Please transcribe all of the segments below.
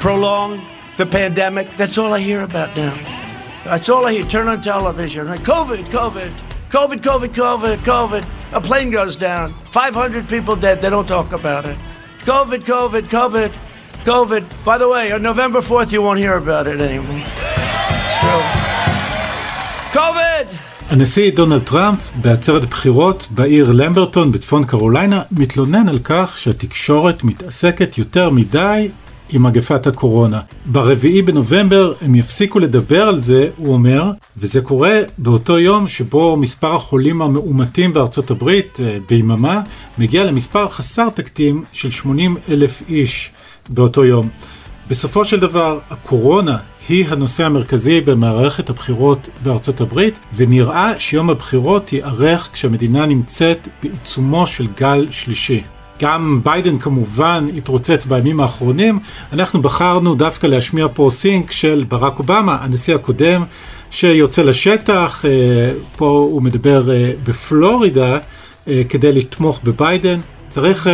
prolong the pandemic. That's all I hear about now. That's all I hear. Turn on television. COVID, COVID, COVID, COVID, COVID, COVID. A plane goes down. 500 people dead. They don't talk about it. COVID, COVID, COVID, COVID. By the way, on November 4th, you won't hear about it anymore. It's true. COVID! הנשיא דונלד טראמפ בעצרת בחירות בעיר למברטון בצפון קרוליינה מתלונן על כך שהתקשורת מתעסקת יותר מדי עם מגפת הקורונה. ברביעי בנובמבר הם יפסיקו לדבר על זה, הוא אומר, וזה קורה באותו יום שבו מספר החולים המאומתים בארצות הברית אה, ביממה מגיע למספר חסר תקדים של 80 אלף איש באותו יום. בסופו של דבר, הקורונה היא הנושא המרכזי במערכת הבחירות בארצות הברית, ונראה שיום הבחירות ייערך כשהמדינה נמצאת בעיצומו של גל שלישי. גם ביידן כמובן התרוצץ בימים האחרונים, אנחנו בחרנו דווקא להשמיע פה סינק של ברק אובמה, הנשיא הקודם, שיוצא לשטח, אה, פה הוא מדבר אה, בפלורידה אה, כדי לתמוך בביידן. צריך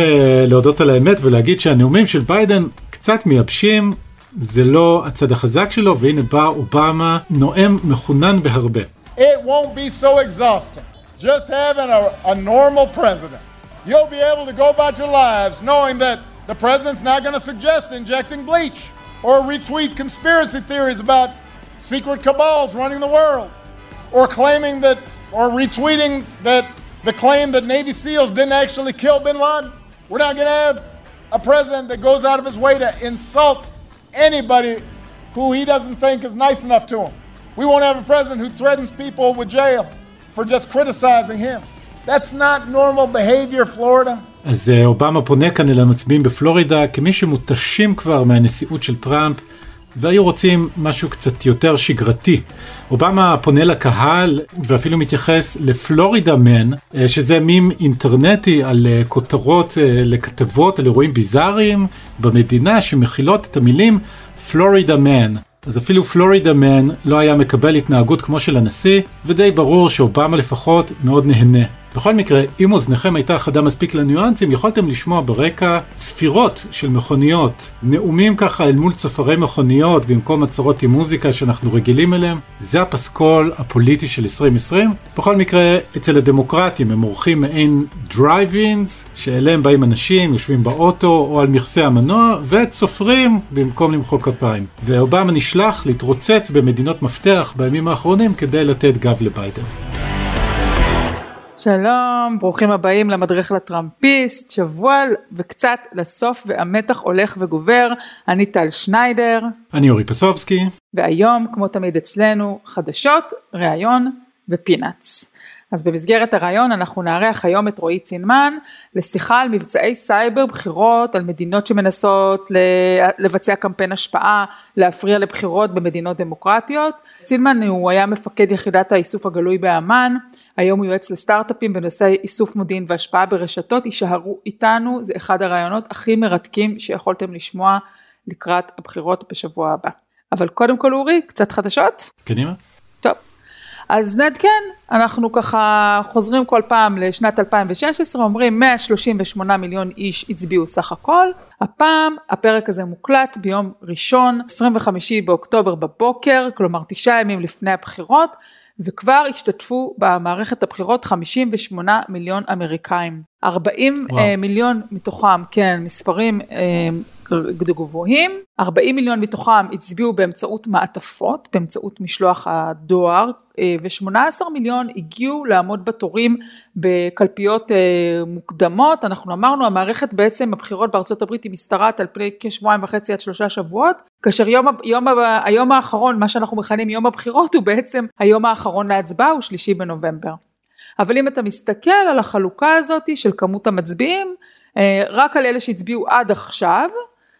להודות על האמת ולהגיד שהנאומים של ביידן קצת מייבשים, זה לא הצד החזק שלו, והנה בא אובמה נואם מחונן בהרבה. It won't be so exhausting. Just having a, a normal president. You'll be able to go about your lives knowing that the president's not going to suggest injecting bleach or retweet conspiracy theories about secret cabals running the world or claiming that or retweeting that the claim that Navy SEALs didn't actually kill bin Laden. We're not going to have a president that goes out of his way to insult anybody who he doesn't think is nice enough to him. We won't have a president who threatens people with jail for just criticizing him. That's not normal behavior, Florida. אז אה, אובמה פונה כאן אל המצביעים בפלורידה כמי שמותשים כבר מהנשיאות של טראמפ והיו רוצים משהו קצת יותר שגרתי. אובמה פונה לקהל ואפילו מתייחס לפלורידה מן, אה, שזה מים אינטרנטי על אה, כותרות לכתבות על אירועים ביזאריים במדינה שמכילות את המילים Florida man. אז אפילו Florida man לא היה מקבל התנהגות כמו של הנשיא, ודי ברור שאובמה לפחות מאוד נהנה. בכל מקרה, אם אוזניכם הייתה חדה מספיק לניואנסים, יכולתם לשמוע ברקע צפירות של מכוניות, נאומים ככה אל מול צופרי מכוניות במקום הצהרות עם מוזיקה שאנחנו רגילים אליהם. זה הפסקול הפוליטי של 2020. בכל מקרה, אצל הדמוקרטים הם עורכים מעין drive-ins, שאליהם באים אנשים, יושבים באוטו או על מכסה המנוע, וצופרים במקום למחוא כפיים. ואובמה נשלח להתרוצץ במדינות מפתח בימים האחרונים כדי לתת גב לביידן. שלום, ברוכים הבאים למדריך לטראמפיסט, שבוע וקצת לסוף והמתח הולך וגובר, אני טל שניידר. אני אורי פסובסקי. והיום, כמו תמיד אצלנו, חדשות, ראיון ופינאטס. אז במסגרת הראיון אנחנו נארח היום את רועי צינמן לשיחה על מבצעי סייבר בחירות, על מדינות שמנסות לבצע קמפיין השפעה, להפריע לבחירות במדינות דמוקרטיות. צינמן הוא היה מפקד יחידת האיסוף הגלוי באמ"ן, היום הוא יועץ לסטארט-אפים בנושא איסוף מודיעין והשפעה ברשתות, יישארו איתנו, זה אחד הרעיונות הכי מרתקים שיכולתם לשמוע לקראת הבחירות בשבוע הבא. אבל קודם כל אורי, קצת חדשות? קדימה. טוב. אז נעדכן, אנחנו ככה חוזרים כל פעם לשנת 2016, אומרים 138 מיליון איש הצביעו סך הכל. הפעם הפרק הזה מוקלט ביום ראשון, 25 באוקטובר בבוקר, כלומר תשעה ימים לפני הבחירות. וכבר השתתפו במערכת הבחירות 58 מיליון אמריקאים. 40 וואו. אה, מיליון מתוכם, כן, מספרים אה, גבוהים, 40 מיליון מתוכם הצביעו באמצעות מעטפות, באמצעות משלוח הדואר, ו-18 מיליון הגיעו לעמוד בתורים בקלפיות אה, מוקדמות. אנחנו אמרנו, המערכת בעצם, הבחירות בארצות הברית היא משתרעת על פני כשבועיים וחצי עד שלושה שבועות, כאשר יום, יום, היום האחרון, מה שאנחנו מכנים יום הבחירות, הוא בעצם היום האחרון להצבעה, הוא שלישי בנובמבר. אבל אם אתה מסתכל על החלוקה הזאת של כמות המצביעים, אה, רק על אלה שהצביעו עד עכשיו,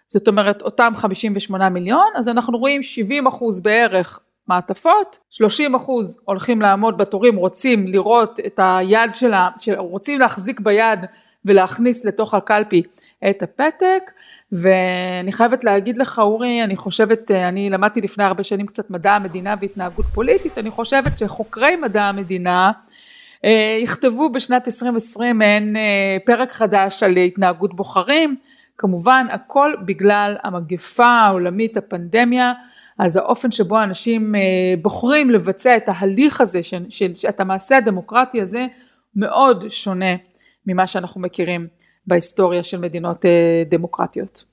זאת אומרת אותם 58 מיליון, אז אנחנו רואים 70 אחוז בערך מעטפות, 30 אחוז הולכים לעמוד בתורים, רוצים לראות את היד שלה, רוצים להחזיק ביד ולהכניס לתוך הקלפי את הפתק, ואני חייבת להגיד לך אורי, אני חושבת, אני למדתי לפני הרבה שנים קצת מדע המדינה והתנהגות פוליטית, אני חושבת שחוקרי מדע המדינה אה, יכתבו בשנת 2020 מעין אה, פרק חדש על התנהגות בוחרים, כמובן הכל בגלל המגפה העולמית, הפנדמיה, אז האופן שבו אנשים אה, בוחרים לבצע את ההליך הזה, את המעשה הדמוקרטי הזה, מאוד שונה ממה שאנחנו מכירים בהיסטוריה של מדינות אה, דמוקרטיות.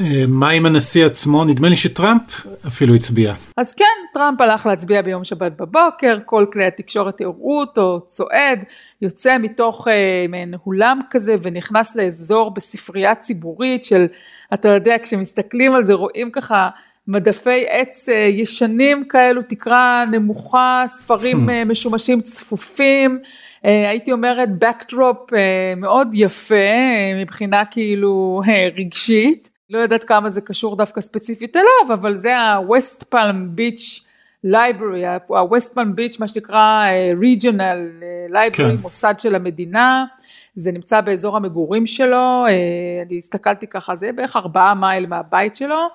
אה, מה עם הנשיא עצמו? נדמה לי שטראמפ אפילו הצביע. אז כן, טראמפ הלך להצביע ביום שבת בבוקר, כל כלי התקשורת הראו אותו צועד, יוצא מתוך אה, מעין אולם כזה ונכנס לאזור בספרייה ציבורית של, אתה יודע, כשמסתכלים על זה רואים ככה מדפי עץ אה, ישנים כאלו, תקרה נמוכה, ספרים אה, משומשים צפופים, אה, הייתי אומרת backdrop מאוד יפה מבחינה כאילו רגשית. לא יודעת כמה זה קשור דווקא ספציפית אליו, אבל זה ה-West Palm Beach Library, ה-West Palm Beach, מה שנקרא regional library, כן. מוסד של המדינה. זה נמצא באזור המגורים שלו, אני הסתכלתי ככה, זה בערך ארבעה מייל מהבית שלו.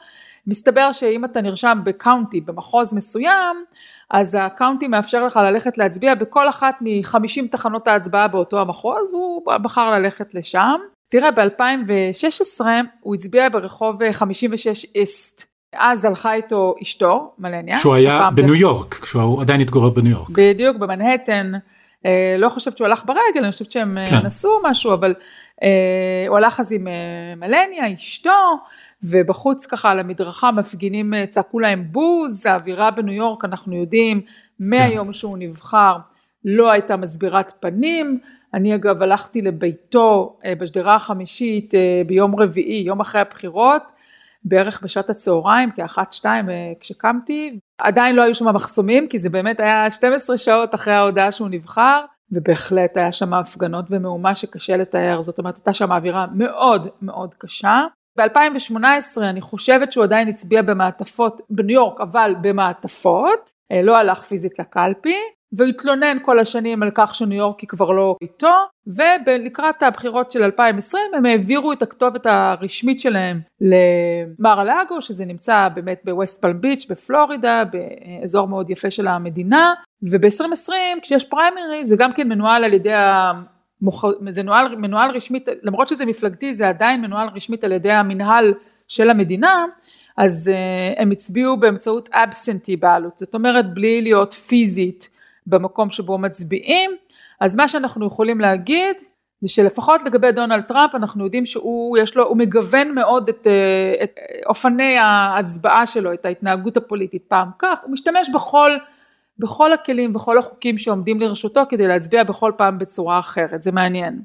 מסתבר שאם אתה נרשם בקאונטי, במחוז מסוים, אז הקאונטי מאפשר לך ללכת להצביע בכל אחת מחמישים תחנות ההצבעה באותו המחוז, והוא בחר ללכת לשם. תראה, ב-2016 הוא הצביע ברחוב 56 איסט. אז הלכה איתו אשתו, מלניה. שהוא היה בניו יורק, כשהוא עדיין התגורר בניו יורק. בדיוק, במנהטן. אה, לא חושבת שהוא הלך ברגל, אני חושבת שהם אה, כן. נסעו משהו, אבל אה, הוא הלך אז עם מלניה, אשתו, ובחוץ ככה על המדרכה מפגינים אה, צעקו להם בוז, האווירה בניו יורק אנחנו יודעים מהיום כן. שהוא נבחר לא הייתה מסבירת פנים, אני אגב הלכתי לביתו אה, בשדרה החמישית אה, ביום רביעי, יום אחרי הבחירות, בערך בשעת הצהריים, כאחת שתיים כשקמתי, עדיין לא היו שם מחסומים כי זה באמת היה 12 שעות אחרי ההודעה שהוא נבחר, ובהחלט היה שם הפגנות ומהומה שקשה לתאר, זאת אומרת הייתה שם אווירה מאוד מאוד קשה. ב-2018 אני חושבת שהוא עדיין הצביע במעטפות בניו יורק, אבל במעטפות, אה, לא הלך פיזית לקלפי, והתלונן כל השנים על כך שניו יורק היא כבר לא איתו, ולקראת הבחירות של 2020 הם העבירו את הכתובת הרשמית שלהם למר הלאגו, שזה נמצא באמת בווסט פלם ביץ' בפלורידה, באזור מאוד יפה של המדינה, וב-2020 כשיש פריימרי זה גם כן מנוהל על ידי זה מנוהל, מנוהל רשמית, למרות שזה מפלגתי זה עדיין מנוהל רשמית על ידי המנהל של המדינה, אז uh, הם הצביעו באמצעות אבסנטי בעלות, זאת אומרת בלי להיות פיזית במקום שבו מצביעים, אז מה שאנחנו יכולים להגיד זה שלפחות לגבי דונלד טראמפ אנחנו יודעים שהוא יש לו, הוא מגוון מאוד את, uh, את אופני ההצבעה שלו, את ההתנהגות הפוליטית, פעם כך, הוא משתמש בכל בכל הכלים וכל החוקים שעומדים לרשותו כדי להצביע בכל פעם בצורה אחרת, זה מעניין.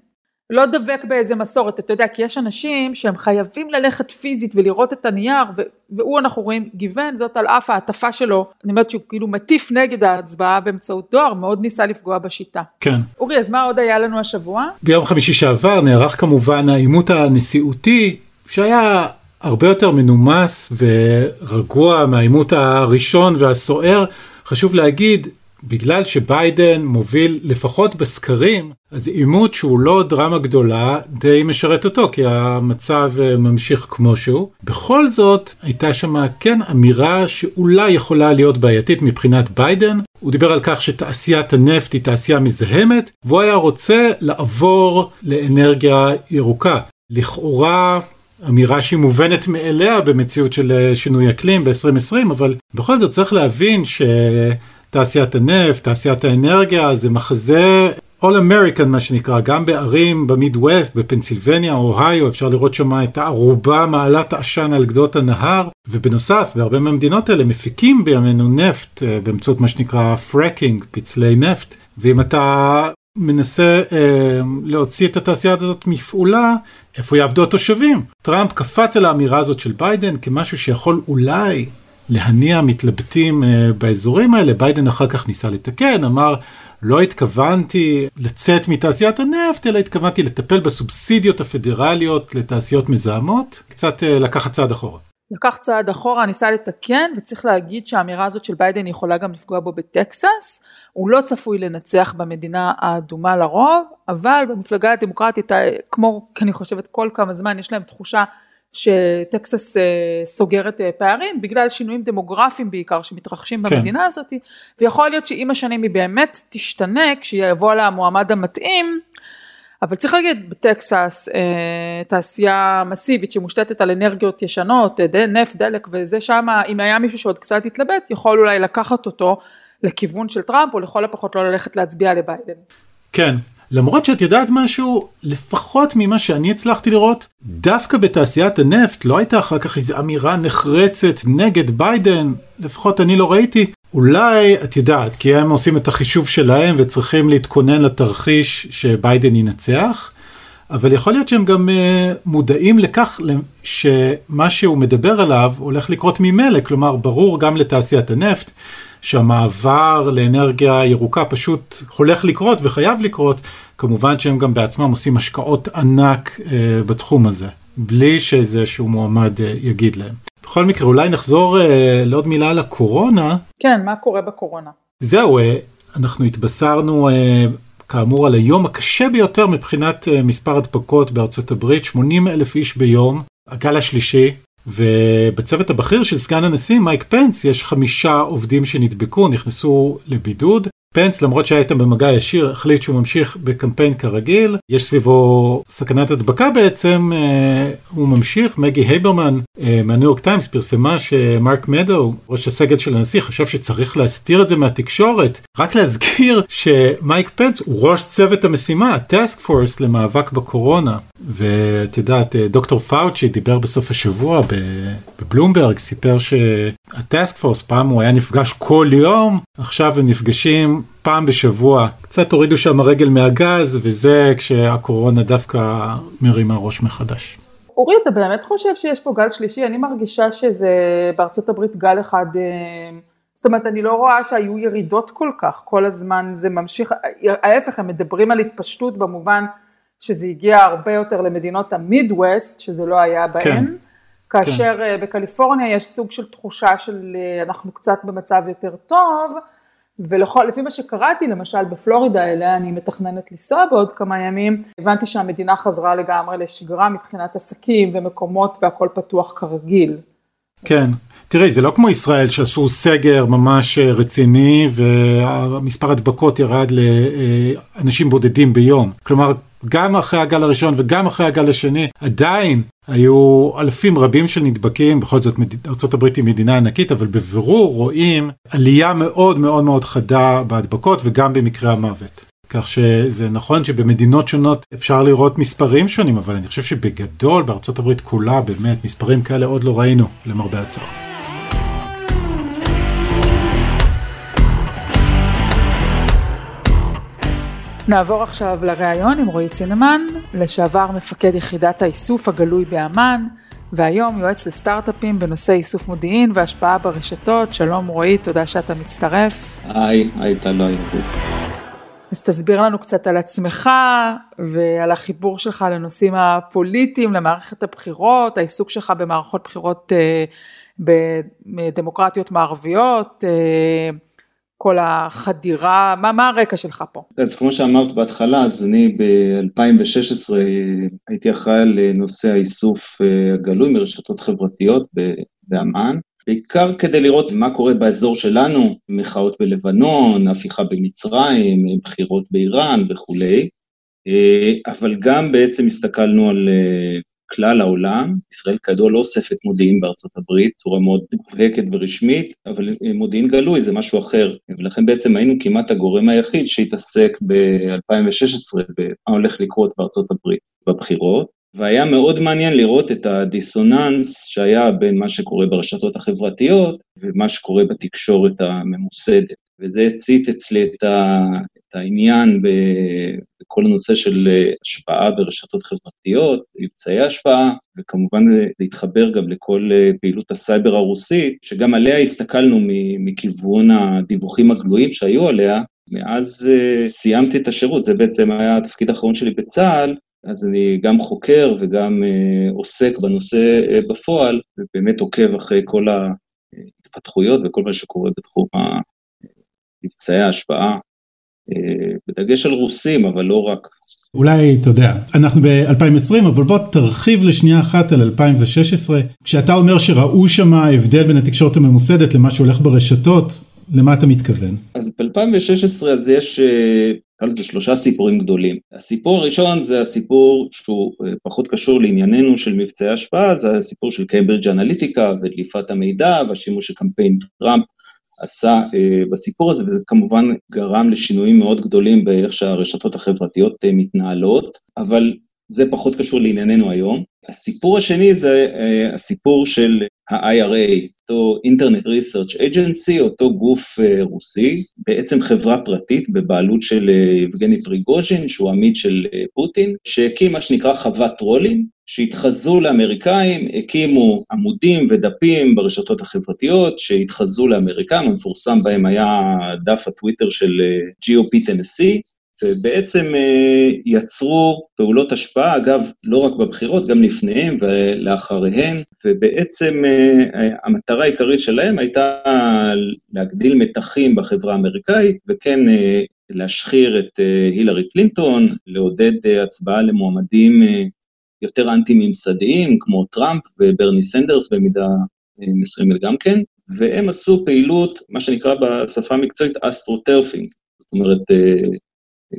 לא דבק באיזה מסורת, אתה יודע, כי יש אנשים שהם חייבים ללכת פיזית ולראות את הנייר, והוא אנחנו רואים גיוון, זאת על אף ההטפה שלו, אני אומרת שהוא כאילו מטיף נגד ההצבעה באמצעות דואר, מאוד ניסה לפגוע בשיטה. כן. אורי, אז מה עוד היה לנו השבוע? ביום חמישי שעבר נערך כמובן העימות הנשיאותי, שהיה הרבה יותר מנומס ורגוע מהעימות הראשון והסוער. חשוב להגיד, בגלל שביידן מוביל לפחות בסקרים, אז עימות שהוא לא דרמה גדולה די משרת אותו, כי המצב אה, ממשיך כמו שהוא. בכל זאת, הייתה שם כן אמירה שאולי יכולה להיות בעייתית מבחינת ביידן. הוא דיבר על כך שתעשיית הנפט היא תעשייה מזהמת, והוא היה רוצה לעבור לאנרגיה ירוקה. לכאורה אמירה שהיא מובנת מאליה במציאות של אה, שינוי אקלים ב-2020, אבל בכל זאת צריך להבין שתעשיית הנפט, תעשיית האנרגיה, זה מחזה All American מה שנקרא, גם בערים במידווסט, בפנסילבניה, אוהיו, אפשר לראות שם את הערובה מעלת העשן על גדות הנהר, ובנוסף, בהרבה מהמדינות האלה מפיקים בימינו נפט אה, באמצעות מה שנקרא פרקינג, פצלי נפט, ואם אתה מנסה אה, להוציא את התעשייה הזאת מפעולה, איפה יעבדו התושבים? טראמפ קפץ על האמירה הזאת של ביידן כמשהו שיכול אולי להניע מתלבטים אה, באזורים האלה. ביידן אחר כך ניסה לתקן, אמר לא התכוונתי לצאת מתעשיית הנפט, אלא התכוונתי לטפל בסובסידיות הפדרליות לתעשיות מזהמות, קצת אה, לקחת צעד אחורה. לקח צעד אחורה, ניסה לתקן, וצריך להגיד שהאמירה הזאת של ביידן יכולה גם לפגוע בו בטקסס. הוא לא צפוי לנצח במדינה האדומה לרוב, אבל במפלגה הדמוקרטית, כמו אני חושבת כל כמה זמן, יש להם תחושה שטקסס אה, סוגרת אה, פערים, בגלל שינויים דמוגרפיים בעיקר שמתרחשים כן. במדינה הזאת, ויכול להיות שעם השנים היא באמת תשתנה, כשיבוא לה המועמד המתאים, אבל צריך להגיד בטקסס אה, תעשייה מסיבית שמושתתת על אנרגיות ישנות, אה, נפט, דלק וזה שם, אם היה מישהו שעוד קצת התלבט, יכול אולי לקחת אותו לכיוון של טראמפ, או לכל הפחות לא ללכת להצביע לביידן. כן, למרות שאת יודעת משהו, לפחות ממה שאני הצלחתי לראות, דווקא בתעשיית הנפט לא הייתה אחר כך איזו אמירה נחרצת נגד ביידן, לפחות אני לא ראיתי. אולי, את יודעת, כי הם עושים את החישוב שלהם וצריכים להתכונן לתרחיש שביידן ינצח, אבל יכול להיות שהם גם uh, מודעים לכך שמה שהוא מדבר עליו הולך לקרות ממילא, כלומר ברור גם לתעשיית הנפט. שהמעבר לאנרגיה ירוקה פשוט הולך לקרות וחייב לקרות, כמובן שהם גם בעצמם עושים השקעות ענק אה, בתחום הזה, בלי שאיזשהו מועמד אה, יגיד להם. בכל מקרה, אולי נחזור אה, לעוד מילה על הקורונה. כן, מה קורה בקורונה? זהו, אה, אנחנו התבשרנו אה, כאמור על היום הקשה ביותר מבחינת אה, מספר הדבקות בארצות הברית, 80 אלף איש ביום, הגל השלישי, ובצוות הבכיר של סגן הנשיא מייק פנס יש חמישה עובדים שנדבקו, נכנסו לבידוד. פנס למרות שהיה איתם במגע ישיר החליט שהוא ממשיך בקמפיין כרגיל. יש סביבו סכנת הדבקה בעצם אה, הוא ממשיך. מגי הייברמן אה, מהניו יורק טיימס פרסמה שמרק מדוז ראש הסגל של הנשיא חשב שצריך להסתיר את זה מהתקשורת. רק להזכיר שמייק פנס הוא ראש צוות המשימה ה task force למאבק בקורונה. ואת יודעת אה, דוקטור פאוצ'י דיבר בסוף השבוע בבלומברג סיפר שהטסק פורס פעם הוא היה נפגש כל יום עכשיו הם נפגשים פעם בשבוע קצת הורידו שם הרגל מהגז וזה כשהקורונה דווקא מרימה ראש מחדש. אורי אתה באמת חושב שיש פה גל שלישי אני מרגישה שזה בארצות הברית גל אחד אה, זאת אומרת אני לא רואה שהיו ירידות כל כך כל הזמן זה ממשיך ההפך הם מדברים על התפשטות במובן שזה הגיע הרבה יותר למדינות המידווסט שזה לא היה בהן. כן. כאשר כן. בקליפורניה יש סוג של תחושה של אה, אנחנו קצת במצב יותר טוב, ולפי מה שקראתי, למשל בפלורידה, אליה אני מתכננת לנסוע בעוד כמה ימים, הבנתי שהמדינה חזרה לגמרי לשגרה מבחינת עסקים ומקומות והכל פתוח כרגיל. כן, תראי, זה לא כמו ישראל שעשו סגר ממש אה, רציני ומספר הדבקות ירד לאנשים בודדים ביום. כלומר, גם אחרי הגל הראשון וגם אחרי הגל השני, עדיין היו אלפים רבים של נדבקים, בכל זאת ארה"ב היא מדינה ענקית, אבל בבירור רואים עלייה מאוד מאוד מאוד חדה בהדבקות וגם במקרי המוות. כך שזה נכון שבמדינות שונות אפשר לראות מספרים שונים, אבל אני חושב שבגדול בארצות הברית כולה באמת מספרים כאלה עוד לא ראינו, למרבה הצער. נעבור עכשיו לראיון עם רועי צינמן, לשעבר מפקד יחידת האיסוף הגלוי באמ"ן, והיום יועץ לסטארט-אפים בנושא איסוף מודיעין והשפעה ברשתות. שלום רועי, תודה שאתה מצטרף. היי, היי טל, היי. אז תסביר לנו קצת על עצמך ועל החיבור שלך לנושאים הפוליטיים, למערכת הבחירות, העיסוק שלך במערכות בחירות אה, בדמוקרטיות מערביות. אה, כל החדירה, מה, מה הרקע שלך פה? אז כמו שאמרת בהתחלה, אז אני ב-2016 הייתי אחראי על נושא האיסוף אה, הגלוי מרשתות חברתיות באמ"ן, בעיקר כדי לראות מה קורה באזור שלנו, מחאות בלבנון, הפיכה במצרים, בחירות באיראן וכולי, אה, אבל גם בעצם הסתכלנו על אה, כלל העולם, ישראל כידוע לא אוספת מודיעין בארצות הברית, צורה מאוד מובהקת ורשמית, אבל מודיעין גלוי זה משהו אחר, ולכן בעצם היינו כמעט הגורם היחיד שהתעסק ב-2016 במה הולך לקרות בארצות הברית בבחירות, והיה מאוד מעניין לראות את הדיסוננס שהיה בין מה שקורה ברשתות החברתיות ומה שקורה בתקשורת הממוסדת, וזה הצית אצלי את, ה, את העניין בכל הנושא של השפעה ברשתות חברתיות, מבצעי השפעה, וכמובן זה התחבר גם לכל פעילות הסייבר הרוסית, שגם עליה הסתכלנו מכיוון הדיווחים הגלויים שהיו עליה, מאז סיימתי את השירות, זה בעצם היה התפקיד האחרון שלי בצה"ל, אז אני גם חוקר וגם עוסק בנושא בפועל, ובאמת עוקב אחרי כל ההתפתחויות וכל מה שקורה בתחום מבצעי ההשפעה, בדגש על רוסים, אבל לא רק. אולי, אתה יודע, אנחנו ב-2020, אבל בוא תרחיב לשנייה אחת על 2016. כשאתה אומר שראו שם הבדל בין התקשורת הממוסדת למה שהולך ברשתות, למה אתה מתכוון? אז ב-2016 אז יש נקרא לזה שלושה סיפורים גדולים. הסיפור הראשון זה הסיפור שהוא פחות קשור לענייננו של מבצעי השפעה, זה הסיפור של קיימברידג' אנליטיקה ודליפת המידע והשימוש של קמפיין טראמפ עשה אה, בסיפור הזה, וזה כמובן גרם לשינויים מאוד גדולים באיך שהרשתות החברתיות אה, מתנהלות, אבל זה פחות קשור לענייננו היום. הסיפור השני זה uh, הסיפור של ה-IRA, אותו Internet Research Agency, אותו גוף uh, רוסי, בעצם חברה פרטית בבעלות של uh, יבגני פריגוז'ין, שהוא עמית של פוטין, שהקים מה שנקרא חוות טרולים, שהתחזו לאמריקאים, הקימו עמודים ודפים ברשתות החברתיות שהתחזו לאמריקאים, המפורסם בהם היה דף הטוויטר של GOP Tennessee, ובעצם אה, יצרו פעולות השפעה, אגב, לא רק בבחירות, גם לפניהם ולאחריהן, ובעצם אה, המטרה העיקרית שלהם הייתה להגדיל מתחים בחברה האמריקאית, וכן אה, להשחיר את הילרי קלינטון, לעודד הצבעה למועמדים יותר אנטי-ממסדיים, כמו טראמפ וברני סנדרס במידה מסוימת גם כן, והם עשו פעילות, מה שנקרא בשפה המקצועית astroturfing, זאת אומרת,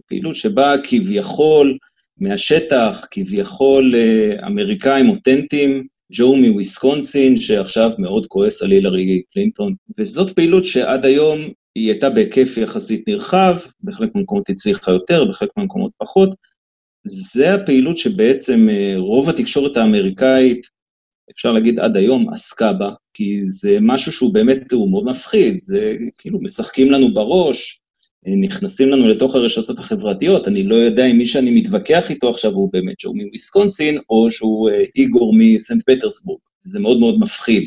פעילות שבאה כביכול מהשטח, כביכול אה, אמריקאים אותנטיים, ג'ו מוויסקונסין, שעכשיו מאוד כועס על הילרי קלינטון, וזאת פעילות שעד היום היא הייתה בהיקף יחסית נרחב, בחלק מהמקומות הצליחה יותר, בחלק מהמקומות פחות. זה הפעילות שבעצם אה, רוב התקשורת האמריקאית, אפשר להגיד עד היום, עסקה בה, כי זה משהו שהוא באמת, הוא מאוד מפחיד, זה כאילו משחקים לנו בראש, נכנסים לנו לתוך הרשתות החברתיות, אני לא יודע אם מי שאני מתווכח איתו עכשיו הוא באמת שהוא מוויסקונסין, או שהוא אה, איגור מסנט פטרסבורג. זה מאוד מאוד מפחיד.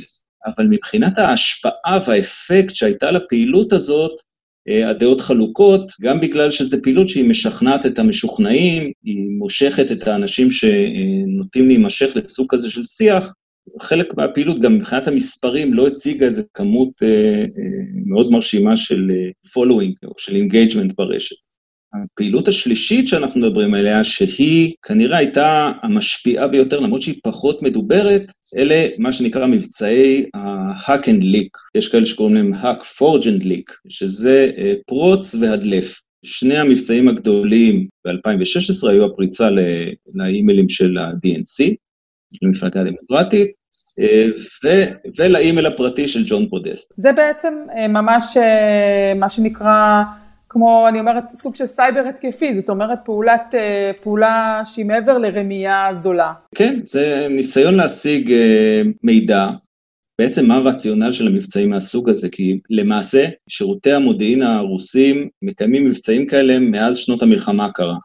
אבל מבחינת ההשפעה והאפקט שהייתה לפעילות הזאת, אה, הדעות חלוקות, גם בגלל שזו פעילות שהיא משכנעת את המשוכנעים, היא מושכת את האנשים שנוטים להימשך לסוג כזה של שיח, חלק מהפעילות, גם מבחינת המספרים, לא הציגה איזו כמות אה, אה, מאוד מרשימה של אה, following או של engagement ברשת. הפעילות השלישית שאנחנו מדברים עליה, שהיא כנראה הייתה המשפיעה ביותר, למרות שהיא פחות מדוברת, אלה מה שנקרא מבצעי ה-hack and leak. יש כאלה שקוראים להם hack forge and leak, שזה אה, פרוץ והדלף. שני המבצעים הגדולים ב-2016 היו הפריצה לאימיילים של ה-DNC, למפלגה הדמוקרטית, אה, ו- ולאימייל הפרטי של ג'ון פודסטה. זה בעצם אה, ממש אה, מה שנקרא, כמו אני אומרת, סוג של סייבר התקפי, זאת אומרת פעולת, פעולה שהיא מעבר לרמייה זולה. כן, זה ניסיון להשיג מידע. בעצם מה הרציונל של המבצעים מהסוג הזה? כי למעשה שירותי המודיעין הרוסים מקיימים מבצעים כאלה מאז שנות המלחמה הקרה.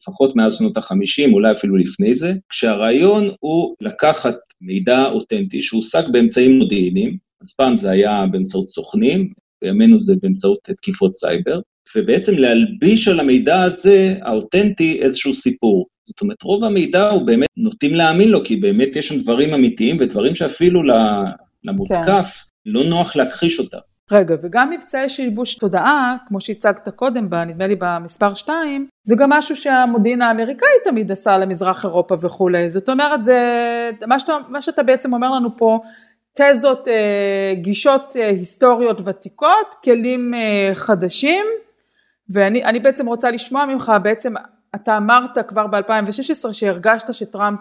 לפחות מאז שנות ה-50, אולי אפילו לפני זה, כשהרעיון הוא לקחת מידע אותנטי שהושג באמצעים מודיעיניים, אז פעם זה היה באמצעות סוכנים, בימינו זה באמצעות תקיפות סייבר, ובעצם להלביש על המידע הזה, האותנטי, איזשהו סיפור. זאת אומרת, רוב המידע הוא באמת, נוטים להאמין לו, כי באמת יש שם דברים אמיתיים ודברים שאפילו למותקף כן. לא נוח להכחיש אותם. רגע, וגם מבצעי שיבוש תודעה, כמו שהצגת קודם, נדמה לי במספר 2, זה גם משהו שהמודיעין האמריקאי תמיד עשה למזרח אירופה וכולי. זאת אומרת, זה, מה שאתה, מה שאתה בעצם אומר לנו פה, תזות, אה, גישות אה, היסטוריות ותיקות, כלים אה, חדשים, ואני בעצם רוצה לשמוע ממך, בעצם אתה אמרת כבר ב-2016 שהרגשת שטראמפ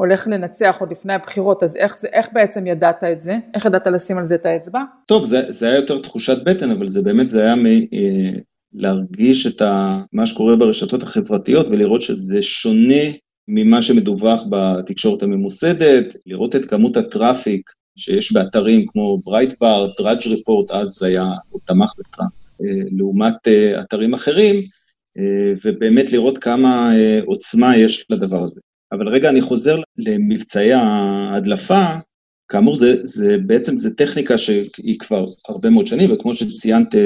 הולך לנצח עוד לפני הבחירות, אז איך, זה, איך בעצם ידעת את זה? איך ידעת לשים על זה את האצבע? טוב, זה, זה היה יותר תחושת בטן, אבל זה באמת, זה היה מ, אה, להרגיש את ה, מה שקורה ברשתות החברתיות ולראות שזה שונה ממה שמדווח בתקשורת הממוסדת, לראות את כמות ה-traffic שיש באתרים כמו ברייטבארט, דראג' ריפורט, אז היה, הוא תמך בטראמפ, אה, לעומת אה, אתרים אחרים, ובאמת לראות כמה עוצמה יש לדבר הזה. אבל רגע, אני חוזר למבצעי ההדלפה, כאמור, זה, זה בעצם, זה טכניקה שהיא כבר הרבה מאוד שנים, וכמו שציינת, אה,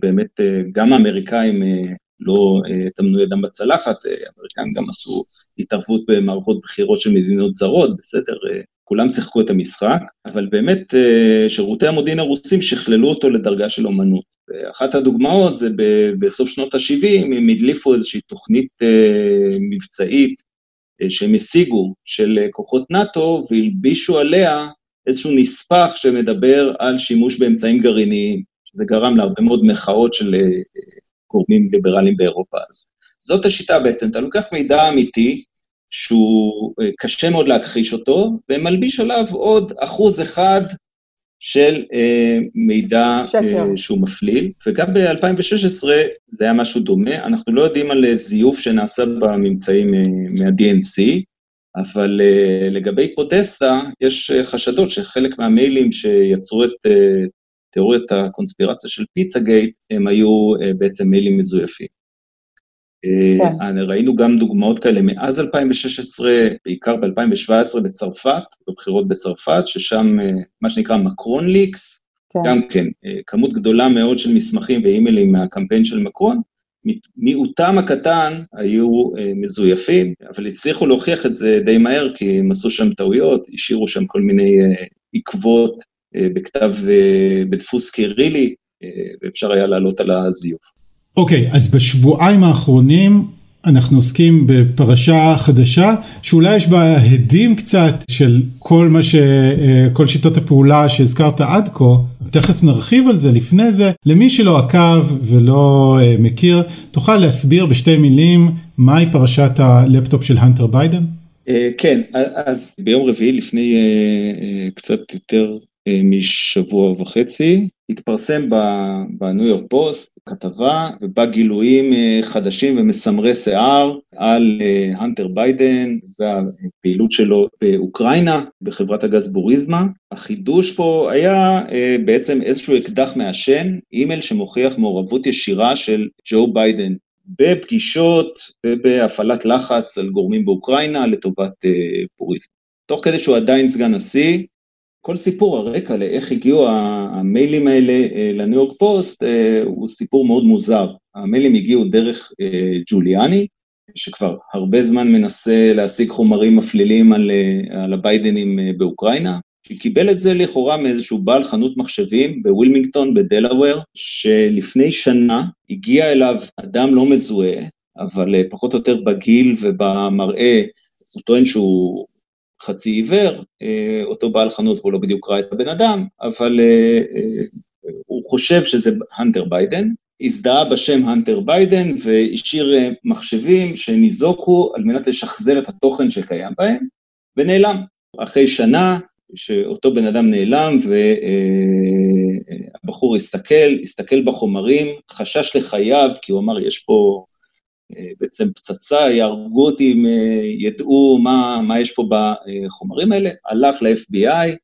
באמת, אה, גם האמריקאים אה, לא טמנו ידם בצלחת, האמריקאים גם עשו התערבות במערכות בחירות של מדינות זרות, בסדר, כולם שיחקו את המשחק, אבל באמת שירותי המודיעין הרוסים שכללו אותו לדרגה של אומנות. אחת הדוגמאות זה בסוף שנות ה-70, הם הדליפו איזושהי תוכנית מבצעית שהם השיגו של אה, כוחות נאט"ו והלבישו עליה איזשהו נספח שמדבר על שימוש באמצעים גרעיניים, שזה גרם להרבה מאוד מחאות של אה, גורמים ליברליים באירופה. אז זאת השיטה בעצם, אתה לוקח מידע אמיתי, שהוא קשה מאוד להכחיש אותו, ומלביש עליו עוד אחוז אחד של אה, מידע אה, שהוא מפליל, וגם ב-2016 זה היה משהו דומה, אנחנו לא יודעים על זיוף שנעשה בממצאים אה, מה-DNC, אבל אה, לגבי פודסטה יש אה, חשדות שחלק מהמיילים שיצרו את אה, תיאוריית הקונספירציה של פיצה גייט, הם היו אה, בעצם מיילים מזויפים. כן. אה, ראינו גם דוגמאות כאלה מאז 2016, בעיקר ב-2017 בצרפת, בבחירות בצרפת, ששם אה, מה שנקרא מקרון ליקס, כן. גם כן, אה, כמות גדולה מאוד של מסמכים ואימיילים מהקמפיין של מקרון, מיעוטם הקטן היו מזויפים, אבל הצליחו להוכיח את זה די מהר, כי הם עשו שם טעויות, השאירו שם כל מיני עקבות בכתב, בדפוס קירילי, ואפשר היה לעלות על הזיוף. אוקיי, אוקיי, אז בשבועיים האחרונים אנחנו עוסקים בפרשה חדשה שאולי יש בה הדים קצת של כל מה ש... אה, כל שיטות הפעולה שהזכרת עד כה, תכף נרחיב על זה. לפני זה, למי שלא עקב ולא אה, מכיר, תוכל להסביר בשתי מילים מהי פרשת הלפטופ של הנטר ביידן? אה, כן, אז ביום רביעי לפני קצת יותר משבוע וחצי, התפרסם בניו יורק פוסט כתבה ובה גילויים אה, חדשים ומסמרי שיער על הנטר ביידן והפעילות שלו באוקראינה בחברת הגז בוריזמה. החידוש פה היה אה, בעצם איזשהו אקדח מעשן, אימייל שמוכיח מעורבות ישירה של ג'ו ביידן בפגישות ובהפעלת לחץ על גורמים באוקראינה לטובת בוריזמה. אה, תוך כדי שהוא עדיין סגן נשיא, כל סיפור הרקע לאיך הגיעו המיילים האלה אה, לניו יורק פוסט אה, הוא סיפור מאוד מוזר. המיילים הגיעו דרך אה, ג'וליאני, שכבר הרבה זמן מנסה להשיג חומרים מפלילים על, על הביידנים באוקראינה, שקיבל את זה לכאורה מאיזשהו בעל חנות מחשבים בווילמינגטון בדלאוור, שלפני שנה הגיע אליו אדם לא מזוהה, אבל פחות או יותר בגיל ובמראה, הוא טוען שהוא חצי עיוור, אה, אותו בעל חנות והוא לא בדיוק ראה את הבן אדם, אבל אה, אה, הוא חושב שזה הנטר ביידן, הזדהה בשם הנטר ביידן והשאיר מחשבים שניזוקו על מנת לשחזר את התוכן שקיים בהם, ונעלם. אחרי שנה שאותו בן אדם נעלם והבחור הסתכל, הסתכל בחומרים, חשש לחייו כי הוא אמר יש פה בעצם פצצה, יהרגו אותי אם אה, ידעו מה, מה יש פה בחומרים האלה, הלך ל-FBI,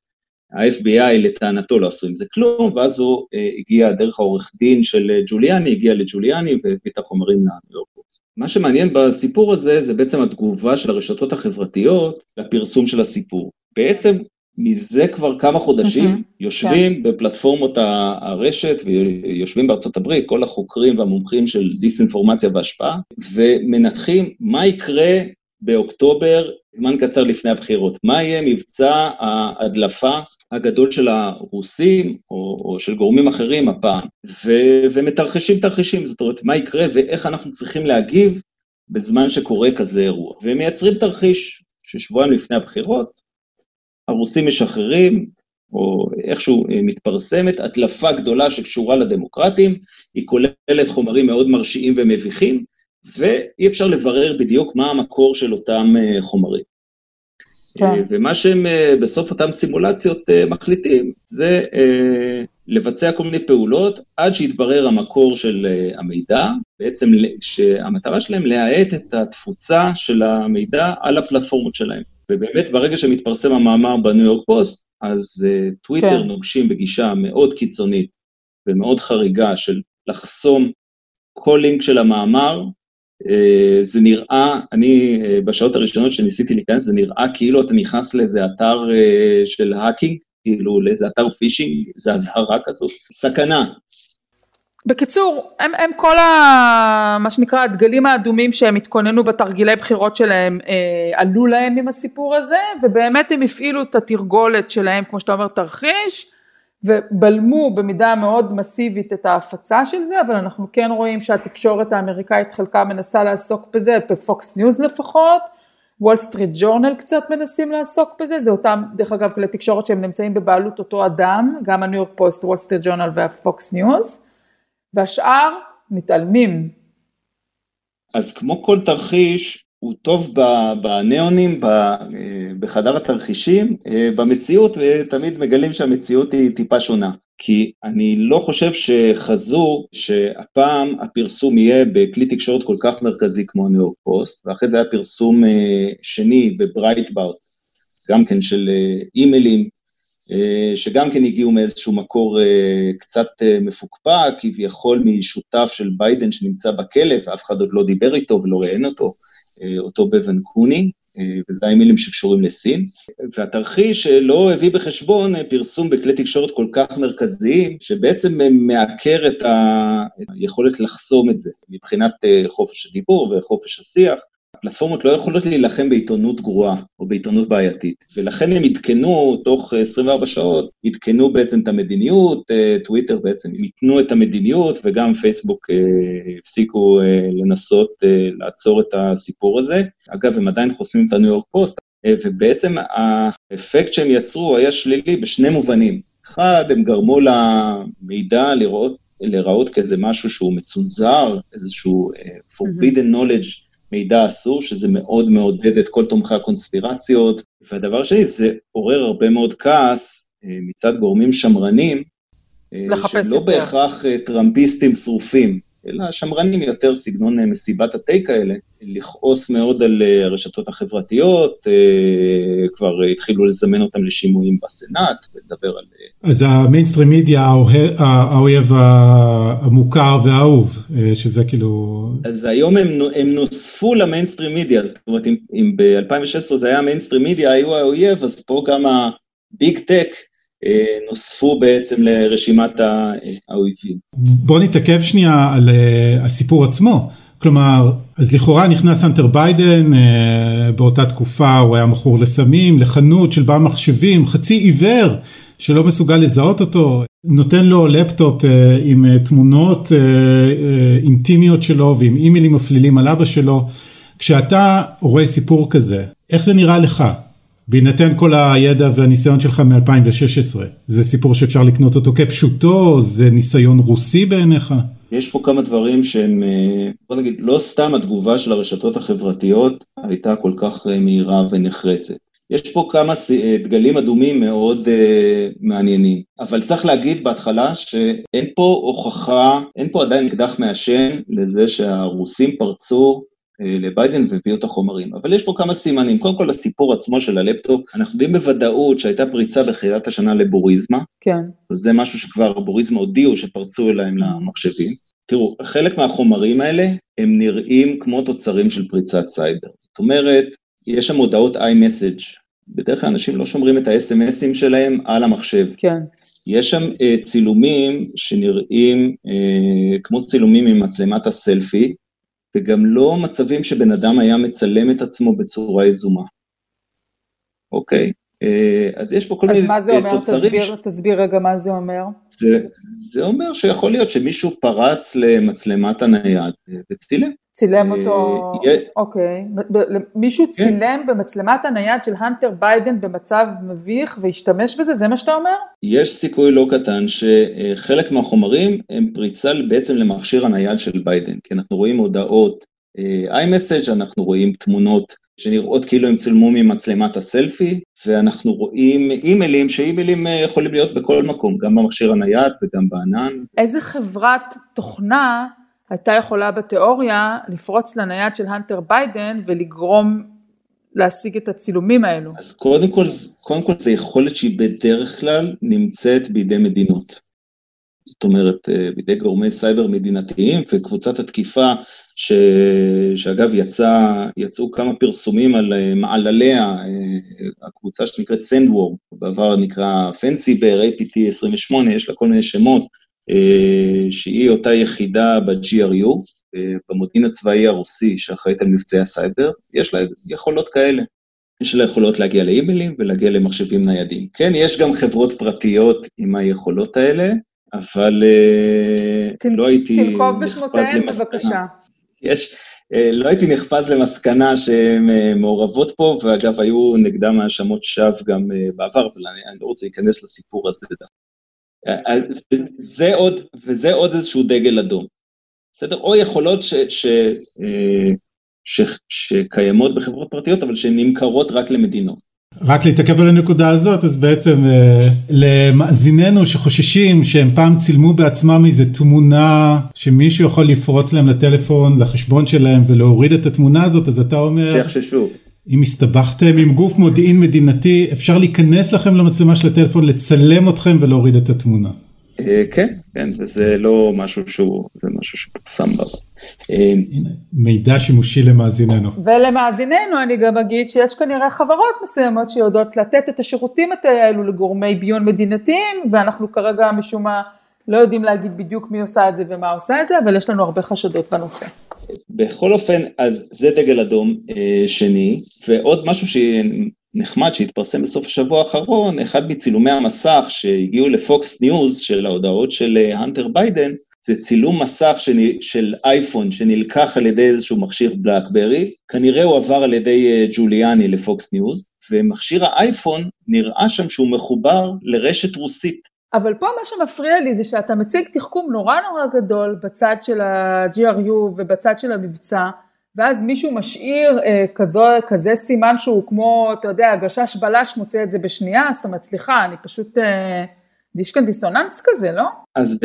ה-FBI לטענתו לא עשו עם זה כלום, ואז הוא אה, הגיע דרך העורך דין של ג'וליאני, הגיע לג'וליאני והביא את החומרים לניו יורק מה שמעניין בסיפור הזה זה בעצם התגובה של הרשתות החברתיות לפרסום של הסיפור. בעצם מזה כבר כמה חודשים mm-hmm, יושבים כן. בפלטפורמות הרשת ויושבים בארצות הברית, כל החוקרים והמומחים של דיסאינפורמציה והשפעה, ומנתחים מה יקרה באוקטובר, זמן קצר לפני הבחירות. מה יהיה מבצע ההדלפה הגדול של הרוסים או, או של גורמים אחרים הפעם, ו, ומתרחשים תרחישים, זאת אומרת, מה יקרה ואיך אנחנו צריכים להגיב בזמן שקורה כזה אירוע. והם מייצרים תרחיש ששבועיים לפני הבחירות, הרוסים משחררים, או איכשהו אה, מתפרסמת, הדלפה גדולה שקשורה לדמוקרטים, היא כוללת חומרים מאוד מרשיעים ומביכים, ואי אפשר לברר בדיוק מה המקור של אותם אה, חומרים. כן. אה, ומה שהם בסוף אותם סימולציות מחליטים, זה לבצע כל מיני פעולות עד שיתברר המקור של המידע, בעצם שהמטרה שלהם להאט את התפוצה של המידע על הפלטפורמות שלהם. ובאמת ברגע שמתפרסם המאמר בניו יורק פוסט, אז uh, טוויטר כן. נוקטים בגישה מאוד קיצונית ומאוד חריגה של לחסום כל לינק של המאמר. Uh, זה נראה, אני uh, בשעות הראשונות שניסיתי להיכנס, זה נראה כאילו אתה נכנס לאיזה אתר uh, של hacking, כאילו לאיזה אתר phishing, זה אזהרה כזאת. סכנה, בקיצור, הם, הם כל ה... מה שנקרא הדגלים האדומים שהם התכוננו בתרגילי בחירות שלהם אה, עלו להם עם הסיפור הזה ובאמת הם הפעילו את התרגולת שלהם כמו שאתה אומר תרחיש ובלמו במידה מאוד מסיבית את ההפצה של זה אבל אנחנו כן רואים שהתקשורת האמריקאית חלקה מנסה לעסוק בזה בפוקס ניוז לפחות וול סטריט ג'ורנל קצת מנסים לעסוק בזה זה אותם דרך אגב כלי תקשורת שהם נמצאים בבעלות אותו אדם גם הניו יורק פוסט וול סטריט ג'ורנל והפוקס ניוז והשאר מתעלמים. אז כמו כל תרחיש, הוא טוב בניאונים, בחדר התרחישים, במציאות תמיד מגלים שהמציאות היא טיפה שונה. כי אני לא חושב שחזו שהפעם הפרסום יהיה בכלי תקשורת כל כך מרכזי כמו ניו יורק פוסט, ואחרי זה היה פרסום שני בברייטבארט, גם כן של אימיילים, שגם כן הגיעו מאיזשהו מקור קצת מפוקפק, כביכול משותף של ביידן שנמצא בכלא ואף אחד עוד לא דיבר איתו ולא ראיין אותו. אותו בבן קוני, וזה האימיילים שקשורים לסין, והתרחיש לא הביא בחשבון פרסום בכלי תקשורת כל כך מרכזיים, שבעצם מעקר את היכולת לחסום את זה, מבחינת חופש הדיבור וחופש השיח. הפלטפורמות לא יכולות להילחם בעיתונות גרועה או בעיתונות בעייתית, ולכן הם עדכנו תוך 24 שעות, עדכנו בעצם את המדיניות, טוויטר בעצם עדכנו את המדיניות, וגם פייסבוק הפסיקו לנסות לעצור את הסיפור הזה. אגב, הם עדיין חוסמים את הניו יורק פוסט, ובעצם האפקט שהם יצרו היה שלילי בשני מובנים. אחד, הם גרמו למידע לראות, לראות כאיזה משהו שהוא מצונזר, איזשהו forbidden knowledge, מידע אסור, שזה מאוד מעודד את כל תומכי הקונספירציות, והדבר שני, זה עורר הרבה מאוד כעס מצד גורמים שמרנים, לחפש שלא בהכרח טראמפיסטים שרופים, אלא שמרנים יותר סגנון מסיבת התה כאלה, לכעוס מאוד על הרשתות החברתיות, כבר התחילו לזמן אותם לשימועים בסנאט, ולדבר על... אז המיינסטרים מידיה, האויב המוכר והאהוב, שזה כאילו... אז היום הם, הם נוספו למיינסטרים מידיה, זאת אומרת, אם, אם ב-2016 זה היה המיינסטרים מידיה, היו האויב, אז פה גם ה-big tech, נוספו בעצם לרשימת האויבים. בוא נתעכב שנייה על הסיפור עצמו. כלומר, אז לכאורה נכנס אנטר ביידן, באותה תקופה הוא היה מכור לסמים, לחנות של בעל מחשבים, חצי עיוור, שלא מסוגל לזהות אותו, נותן לו לפטופ עם תמונות אינטימיות שלו ועם אימיילים מפלילים על אבא שלו. כשאתה רואה סיפור כזה, איך זה נראה לך? בהינתן כל הידע והניסיון שלך מ-2016, זה סיפור שאפשר לקנות אותו כפשוטו, זה ניסיון רוסי בעיניך? יש פה כמה דברים שהם, בוא נגיד, לא סתם התגובה של הרשתות החברתיות הייתה כל כך מהירה ונחרצת. יש פה כמה דגלים אדומים מאוד uh, מעניינים, אבל צריך להגיד בהתחלה שאין פה הוכחה, אין פה עדיין אקדח מעשן לזה שהרוסים פרצו לביידן והביאו את החומרים. אבל יש פה כמה סימנים. קודם כל, הסיפור עצמו של הלפטופ, אנחנו יודעים בוודאות שהייתה פריצה בתחילת השנה לבוריזמה. כן. זה משהו שכבר בוריזמה הודיעו שפרצו אליהם למחשבים. תראו, חלק מהחומרים האלה הם נראים כמו תוצרים של פריצת סייבר. זאת אומרת, יש שם הודעות iMessage. בדרך כלל אנשים לא שומרים את ה-SMSים שלהם על המחשב. כן. יש שם uh, צילומים שנראים uh, כמו צילומים ממצלמת הסלפי, וגם לא מצבים שבן אדם היה מצלם את עצמו בצורה יזומה. אוקיי? אז יש פה כל מיני תוצרים. אז מה זה אומר? תסביר, תסביר רגע מה זה אומר. זה, זה אומר שיכול להיות שמישהו פרץ למצלמת הנייד וצילם. צילם אותו, אוקיי. מישהו כן. צילם במצלמת הנייד של הנטר ביידן במצב מביך והשתמש בזה? זה מה שאתה אומר? יש סיכוי לא קטן שחלק מהחומרים הם פריצה בעצם למכשיר הנייד של ביידן, כי אנחנו רואים הודעות iMessage, אנחנו רואים תמונות שנראות כאילו הם צילמו ממצלמת הסלפי, ואנחנו רואים אימיילים, שאימיילים יכולים להיות בכל מקום, גם במכשיר הנייד וגם בענן. איזה חברת תוכנה הייתה יכולה בתיאוריה לפרוץ לנייד של הנטר ביידן ולגרום להשיג את הצילומים האלו? אז קודם כל, קודם כל זה יכולת שהיא בדרך כלל נמצאת בידי מדינות. זאת אומרת, בידי גורמי סייבר מדינתיים, וקבוצת התקיפה, ש... שאגב יצא, יצאו כמה פרסומים על מעלליה, הקבוצה שנקראת Sandworm, בעבר נקרא Fancy Bear, APT 28, יש לה כל מיני שמות, שהיא אותה יחידה ב-GRU, במודיעין הצבאי הרוסי שאחראית על מבצעי הסייבר, יש לה יכולות כאלה. יש לה יכולות להגיע לאימיילים ולהגיע למחשבים ניידים. כן, יש גם חברות פרטיות עם היכולות האלה, אבל תנ... לא הייתי תנקוב בשמותיהן בבקשה. יש, לא הייתי נחפז למסקנה שהן מעורבות פה, ואגב, היו נגדם האשמות שווא גם בעבר, אבל אני, לא רוצה להיכנס לסיפור הזה. זה עוד, וזה עוד איזשהו דגל אדום. בסדר? או יכולות ש, ש, אה, ש, שקיימות בחברות פרטיות, אבל שהן נמכרות רק למדינות. רק להתעכב על הנקודה הזאת, אז בעצם אה, למאזיננו שחוששים שהם פעם צילמו בעצמם איזה תמונה שמישהו יכול לפרוץ להם לטלפון, לחשבון שלהם ולהוריד את התמונה הזאת, אז אתה אומר... שיחששו. אם הסתבכתם עם גוף מודיעין מדינתי, אפשר להיכנס לכם למצלמה של הטלפון, לצלם אתכם ולהוריד את התמונה. אה, כן, כן, וזה לא משהו שהוא, זה משהו שפורסם בה. אה, מידע שימושי למאזיננו. ולמאזיננו אני גם אגיד שיש כנראה חברות מסוימות שיודעות לתת את השירותים האלו לגורמי ביון מדינתיים, ואנחנו כרגע משום מה לא יודעים להגיד בדיוק מי עושה את זה ומה עושה את זה, אבל יש לנו הרבה חשדות בנושא. בכל אופן, אז זה דגל אדום אה, שני, ועוד משהו נחמד שהתפרסם בסוף השבוע האחרון, אחד מצילומי המסך שהגיעו לפוקס ניוז של ההודעות של הנטר אה, ביידן, זה צילום מסך של, של אייפון שנלקח על ידי איזשהו מכשיר בלאקברי, כנראה הוא עבר על ידי אה, ג'וליאני לפוקס ניוז, ומכשיר האייפון נראה שם שהוא מחובר לרשת רוסית. אבל פה מה שמפריע לי זה שאתה מציג תחכום נורא נורא גדול בצד של ה-GRU ובצד של המבצע, ואז מישהו משאיר אה, כזו, כזה סימן שהוא כמו, אתה יודע, הגשש בלש מוצא את זה בשנייה, אז אתה אומרת, סליחה, אני פשוט, אה, יש כאן דיסוננס כזה, לא? אז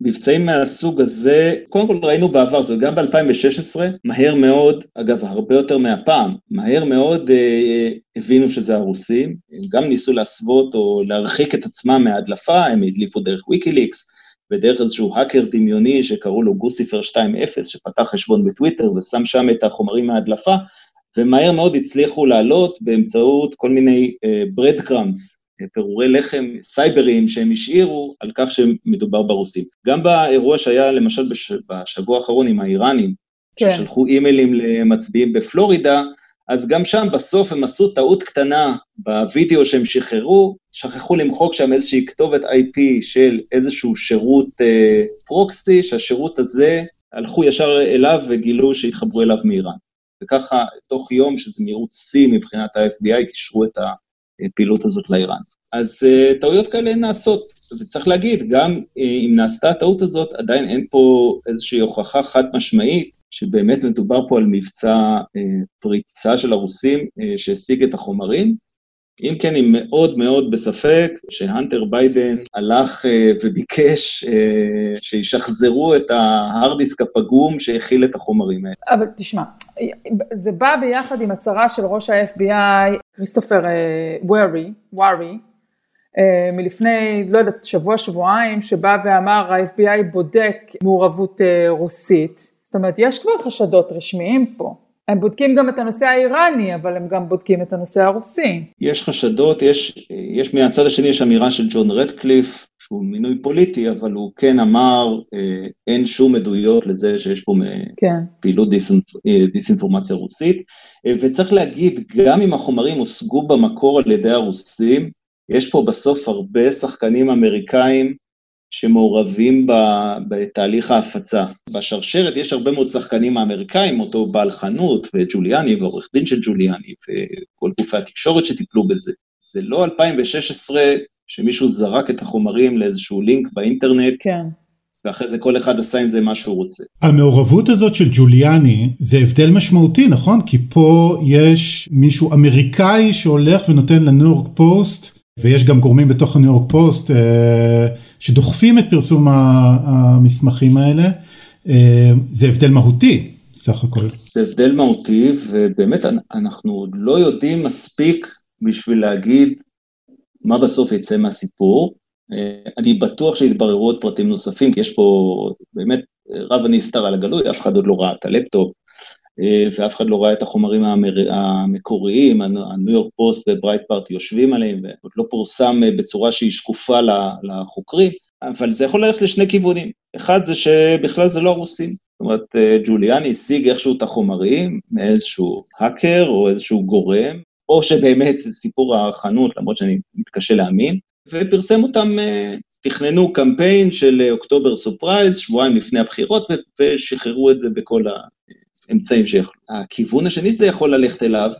במבצעים מהסוג הזה, קודם כל ראינו בעבר, זה גם ב-2016, מהר מאוד, אגב, הרבה יותר מהפעם, מהר מאוד אה, הבינו שזה הרוסים, הם גם ניסו להסוות או להרחיק את עצמם מההדלפה, הם הדליפו דרך ויקיליקס, ודרך איזשהו האקר דמיוני שקראו לו גוסיפר 2.0, שפתח חשבון בטוויטר ושם שם את החומרים מההדלפה, ומהר מאוד הצליחו לעלות באמצעות כל מיני bread uh, crumbs, פירורי לחם סייבריים שהם השאירו על כך שמדובר ברוסים. גם באירוע שהיה למשל בש... בשבוע האחרון עם האיראנים, כן. ששלחו אימיילים למצביעים בפלורידה, אז גם שם בסוף הם עשו טעות קטנה בווידאו שהם שחררו, שכחו למחוק שם איזושהי כתובת IP של איזשהו שירות אה, פרוקסי, שהשירות הזה, הלכו ישר אליו וגילו שהתחברו אליו מאיראן. וככה, תוך יום, שזה מהירות שיא מבחינת ה-FBI, קישרו את הפעילות הזאת לאיראן. אז אה, טעויות כאלה נעשות, וצריך להגיד, גם אה, אם נעשתה הטעות הזאת, עדיין אין פה איזושהי הוכחה חד משמעית שבאמת מדובר פה על מבצע אה, פריצה של הרוסים אה, שהשיג את החומרים. אם כן, היא מאוד מאוד בספק שהנטר ביידן הלך אה, וביקש אה, שישחזרו את ההארד דיסק הפגום שהכיל את החומרים האלה. אבל תשמע, זה בא ביחד עם הצהרה של ראש ה-FBI, כריסטופר וורי, אה, מלפני, לא יודעת, שבוע, שבועיים, שבא ואמר, ה-FBI בודק מעורבות אה, רוסית. זאת אומרת, יש כבר חשדות רשמיים פה. הם בודקים גם את הנושא האיראני, אבל הם גם בודקים את הנושא הרוסי. יש חשדות, יש, יש מהצד השני, יש אמירה של ג'ון רדקליף, שהוא מינוי פוליטי, אבל הוא כן אמר, אה, אין שום עדויות לזה שיש פה כן. פעילות אה, דיסאינפורמציה רוסית. אה, וצריך להגיד, גם אם החומרים הושגו במקור על ידי הרוסים, יש פה בסוף הרבה שחקנים אמריקאים שמעורבים בתהליך ההפצה. בשרשרת יש הרבה מאוד שחקנים האמריקאים, אותו בעל חנות וג'וליאני ועורך דין של ג'וליאני וכל גופי התקשורת שטיפלו בזה. זה לא 2016 שמישהו זרק את החומרים לאיזשהו לינק באינטרנט. כן. ואחרי זה כל אחד עשה עם זה מה שהוא רוצה. המעורבות הזאת של ג'וליאני זה הבדל משמעותי, נכון? כי פה יש מישהו אמריקאי שהולך ונותן לניו יורק פוסט ויש גם גורמים בתוך הניו יורק פוסט אה, שדוחפים את פרסום המסמכים האלה, אה, זה הבדל מהותי סך הכל. זה הבדל מהותי ובאמת אנחנו עוד לא יודעים מספיק בשביל להגיד מה בסוף יצא מהסיפור. אה, אני בטוח שיתבררו עוד פרטים נוספים, כי יש פה באמת רב הנסתר על הגלוי, אף אחד עוד לא ראה את הלפטופ, אה, ואף אחד לא ראה את החומרים. המקוריים, הניו יורק פוסט וברייטפארט יושבים עליהם, ועוד לא פורסם אה, בצורה שהיא שקופה לחוקרים, אבל זה יכול ללכת לשני כיוונים. אחד זה שבכלל זה לא הרוסים. זאת אומרת, אה, ג'וליאני השיג איכשהו את החומרים מאיזשהו האקר או איזשהו גורם, או שבאמת סיפור החנות, למרות שאני מתקשה להאמין, ופרסם אותם, תכננו קמפיין של October surprise, שבועיים לפני הבחירות, ושחררו את זה בכל אמצעים שיכלו. הכיוון השני שזה יכול ללכת אליו,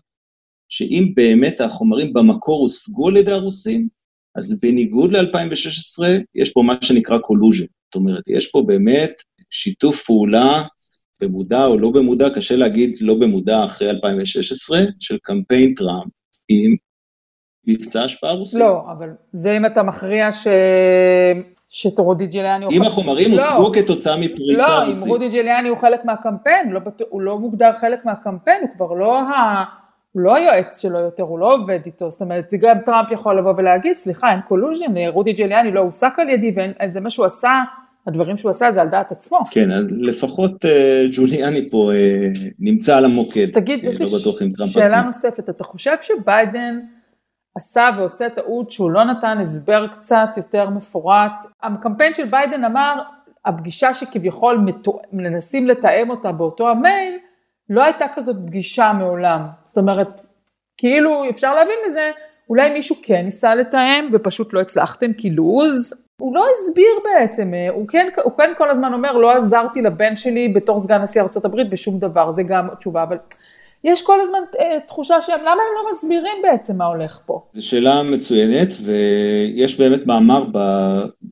שאם באמת החומרים במקור הושגו על ידי הרוסים, אז בניגוד ל-2016, יש פה מה שנקרא collusion. זאת אומרת, יש פה באמת שיתוף פעולה, במודע או לא במודע, קשה להגיד לא במודע אחרי 2016, של קמפיין טראמפ עם מבצע השפעה רוסי. לא, אבל זה אם אתה מכריע ש... שרודי ג'וליאני הוא... אם החומרים לא. הושגו כתוצאה מפריצה לא, רוסית. אם רודי ג'וליאני הוא חלק מהקמפיין, לא, בטוח- הוא לא מוגדר חלק מהקמפיין, הוא כבר לא ה... הוא לא היועץ שלו יותר, הוא לא עובד איתו, זאת אומרת, גם טראמפ יכול לבוא ולהגיד, סליחה, אין collusion, רודי ג'וליאני לא הועסק על ידי, וזה מה שהוא עשה, הדברים שהוא עשה זה על דעת עצמו. כן, אז לפחות אה, ג'וליאני פה אה, נמצא על המוקד. תגיד, יש לי לא אם טראמפ שאלה עצמו. נוספת, אתה חושב שביידן עשה ועושה טעות שהוא לא נתן הסבר קצת יותר מפורט? הקמפיין של ביידן אמר, הפגישה שכביכול מנסים לתאם אותה באותו המייל, לא הייתה כזאת פגישה מעולם. זאת אומרת, כאילו אפשר להבין מזה, אולי מישהו כן ניסה לתאם ופשוט לא הצלחתם כי לוז. הוא לא הסביר בעצם, אה, הוא כן, הוא כן כל הזמן אומר, לא עזרתי לבן שלי בתור סגן נשיא ארה"ב בשום דבר, זה גם תשובה, אבל יש כל הזמן אה, תחושה שהם, למה הם לא מסבירים בעצם מה הולך פה? זו שאלה מצוינת, ויש באמת מאמר ב...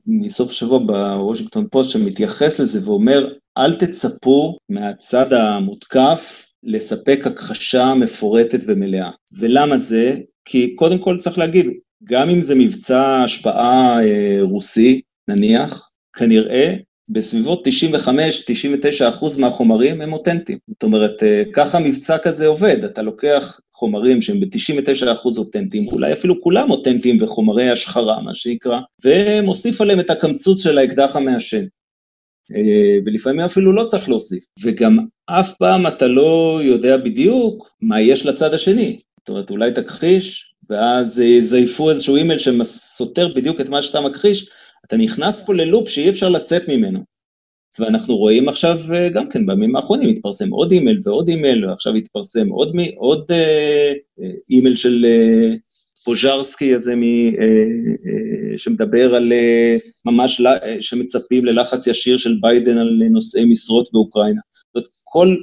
מסוף השבוע בוושינגטון פוסט שמתייחס לזה ואומר, אל תצפו מהצד המותקף לספק הכחשה מפורטת ומלאה. ולמה זה? כי קודם כל צריך להגיד, גם אם זה מבצע השפעה אה, רוסי, נניח, כנראה בסביבות 95-99 אחוז מהחומרים הם אותנטיים. זאת אומרת, אה, ככה מבצע כזה עובד, אתה לוקח חומרים שהם ב-99 אחוז אותנטיים, אולי אפילו כולם אותנטיים וחומרי השחרה, מה שנקרא, ומוסיף עליהם את הקמצוץ של האקדח המעשן. אה, ולפעמים אפילו לא צריך להוסיף, וגם אף פעם אתה לא יודע בדיוק מה יש לצד השני. זאת אומרת, אולי תכחיש, ואז אה, יזייפו איזשהו אימייל שסותר בדיוק את מה שאתה מכחיש, אתה נכנס פה ללופ שאי אפשר לצאת ממנו. ואנחנו רואים עכשיו, אה, גם כן, בימים האחרונים התפרסם עוד אימייל ועוד אימייל, ועכשיו התפרסם עוד, מי, עוד אה, אה, אימייל של אה, פוז'רסקי הזה, מ, אה, אה, שמדבר על אה, ממש, אה, שמצפים ללחץ ישיר של ביידן על נושאי משרות באוקראינה. זאת אומרת, כל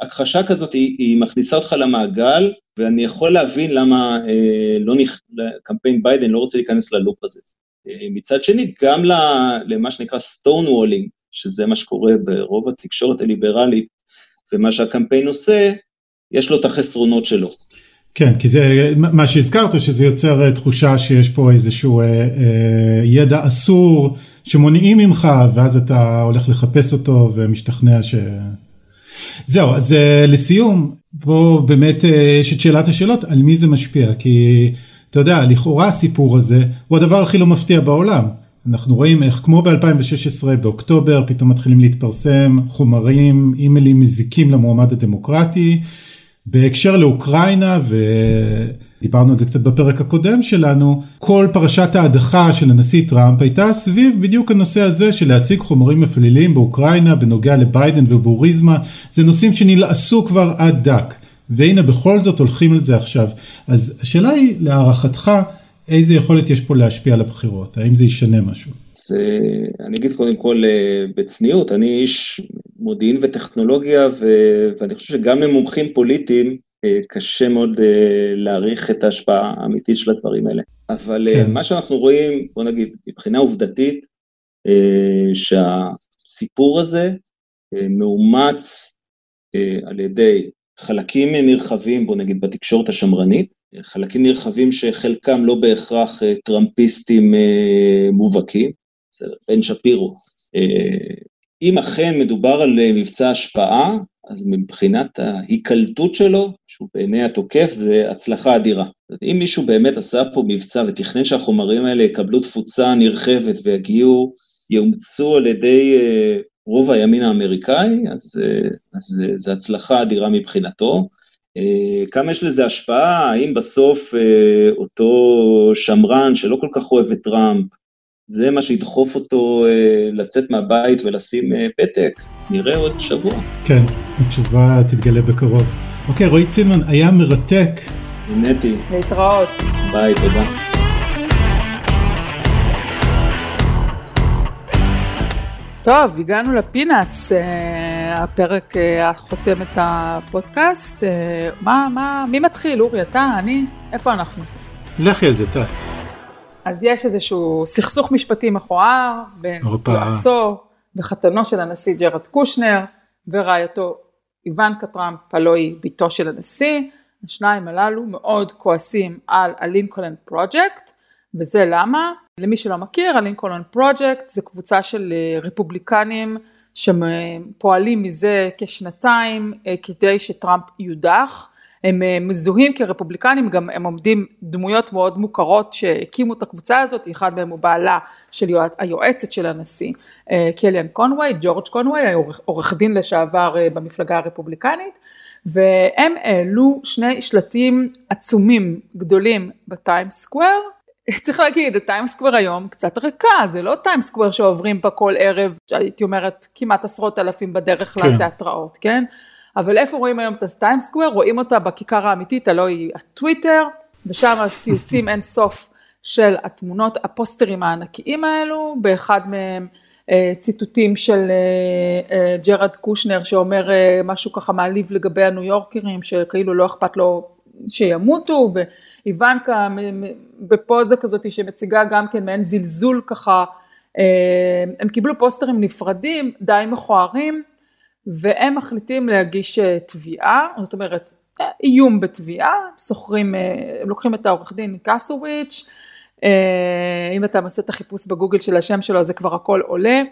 הכחשה כזאת היא, היא מכניסה אותך למעגל, ואני יכול להבין למה אה, לא נכ... קמפיין ביידן לא רוצה להיכנס ללופ הזה. אה, מצד שני, גם ל- למה שנקרא stonewalling, שזה מה שקורה ברוב התקשורת הליברלית, ומה שהקמפיין עושה, יש לו את החסרונות שלו. כן, כי זה מה שהזכרת, שזה יוצר אה, תחושה שיש פה איזשהו אה, אה, ידע אסור שמונעים ממך, ואז אתה הולך לחפש אותו ומשתכנע ש... זהו, אז אה, לסיום, פה באמת אה, יש את שאלת השאלות, על מי זה משפיע, כי אתה יודע, לכאורה הסיפור הזה הוא הדבר הכי לא מפתיע בעולם. אנחנו רואים איך כמו ב-2016 באוקטובר פתאום מתחילים להתפרסם חומרים, אימיילים מזיקים למועמד הדמוקרטי. בהקשר לאוקראינה ודיברנו על זה קצת בפרק הקודם שלנו, כל פרשת ההדחה של הנשיא טראמפ הייתה סביב בדיוק הנושא הזה של להשיג חומרים מפליליים באוקראינה בנוגע לביידן ובוריזמה, זה נושאים שנלעסו כבר עד דק, והנה בכל זאת הולכים על זה עכשיו. אז השאלה היא להערכתך איזה יכולת יש פה להשפיע על הבחירות, האם זה ישנה משהו? אז אני אגיד קודם כל אה, בצניעות, אני איש מודיעין וטכנולוגיה, ו- ואני חושב שגם למומחים פוליטיים קשה מאוד אה, להעריך את ההשפעה האמיתית של הדברים האלה. אבל כן. כן. מה שאנחנו רואים, בוא נגיד, מבחינה עובדתית, אה, שהסיפור הזה אה, מאומץ אה, על ידי חלקים נרחבים, בוא נגיד, בתקשורת השמרנית, חלקים נרחבים שחלקם לא בהכרח אה, טראמפיסטים אה, מובהקים, בסדר, בן שפירו. אה, אם אכן מדובר על אה, מבצע השפעה, אז מבחינת ההיקלטות שלו, שהוא בעיני התוקף, זה הצלחה אדירה. אם מישהו באמת עשה פה מבצע ותכנן שהחומרים האלה יקבלו תפוצה נרחבת ויגיעו, יאומצו על ידי אה, רוב הימין האמריקאי, אז, אה, אז זו הצלחה אדירה מבחינתו. אה, כמה יש לזה השפעה, האם בסוף אותו שמרן שלא כל כך אוהב את טראמפ, זה מה שידחוף אותו לצאת מהבית ולשים פתק? נראה עוד שבוע. כן, התשובה תתגלה בקרוב. אוקיי, רועי צינמן, היה מרתק. נהניתי, להתראות. ביי, תודה. טוב, הגענו לפינאץ, אה, הפרק אה, החותם את הפודקאסט. אה, מה, מה, מי מתחיל? אורי, אתה? אני? איפה אנחנו? לכי על זה, טל. אז יש איזשהו סכסוך משפטי מכוער בין. יועצו וחתנו של הנשיא ג'רד קושנר ורעייתו איוונקה טראמפ, הלוא היא בתו של הנשיא. השניים הללו מאוד כועסים על הלינקולן פרויקט, וזה למה? למי שלא מכיר, הלינקולן פרויקט זה קבוצה של אה, רפובליקנים שפועלים מזה כשנתיים אה, כדי שטראמפ יודח. הם אה, מזוהים כרפובליקנים, גם הם עומדים דמויות מאוד מוכרות שהקימו את הקבוצה הזאת, אחד מהם הוא בעלה של היועצת של הנשיא קליאן קונווי, ג'ורג' קונווי, עורך דין לשעבר במפלגה הרפובליקנית, והם העלו שני שלטים עצומים גדולים בטיים סקוואר, צריך להגיד, הטיים סקוואר היום קצת ריקה, זה לא טיים סקוואר שעוברים בה כל ערב, הייתי אומרת כמעט עשרות אלפים בדרך כן. לתיאטראות, כן? אבל איפה רואים היום את הטיים סקוואר? רואים אותה בכיכר האמיתית, הלוא היא הטוויטר, ושם ציוצים אין סוף של התמונות, הפוסטרים הענקיים האלו, באחד מהם אה, ציטוטים של אה, אה, ג'רד קושנר שאומר משהו ככה מעליב לגבי הניו יורקרים, שכאילו לא אכפת לו שימותו, ואיוונקה בפוזה כזאת שמציגה גם כן מעין זלזול ככה, הם קיבלו פוסטרים נפרדים, די מכוערים, והם מחליטים להגיש תביעה, זאת אומרת איום בתביעה, סוחרים, הם לוקחים את העורך דין קסוביץ', אה, אם אתה עושה את החיפוש בגוגל של השם שלו זה כבר הכל עולה.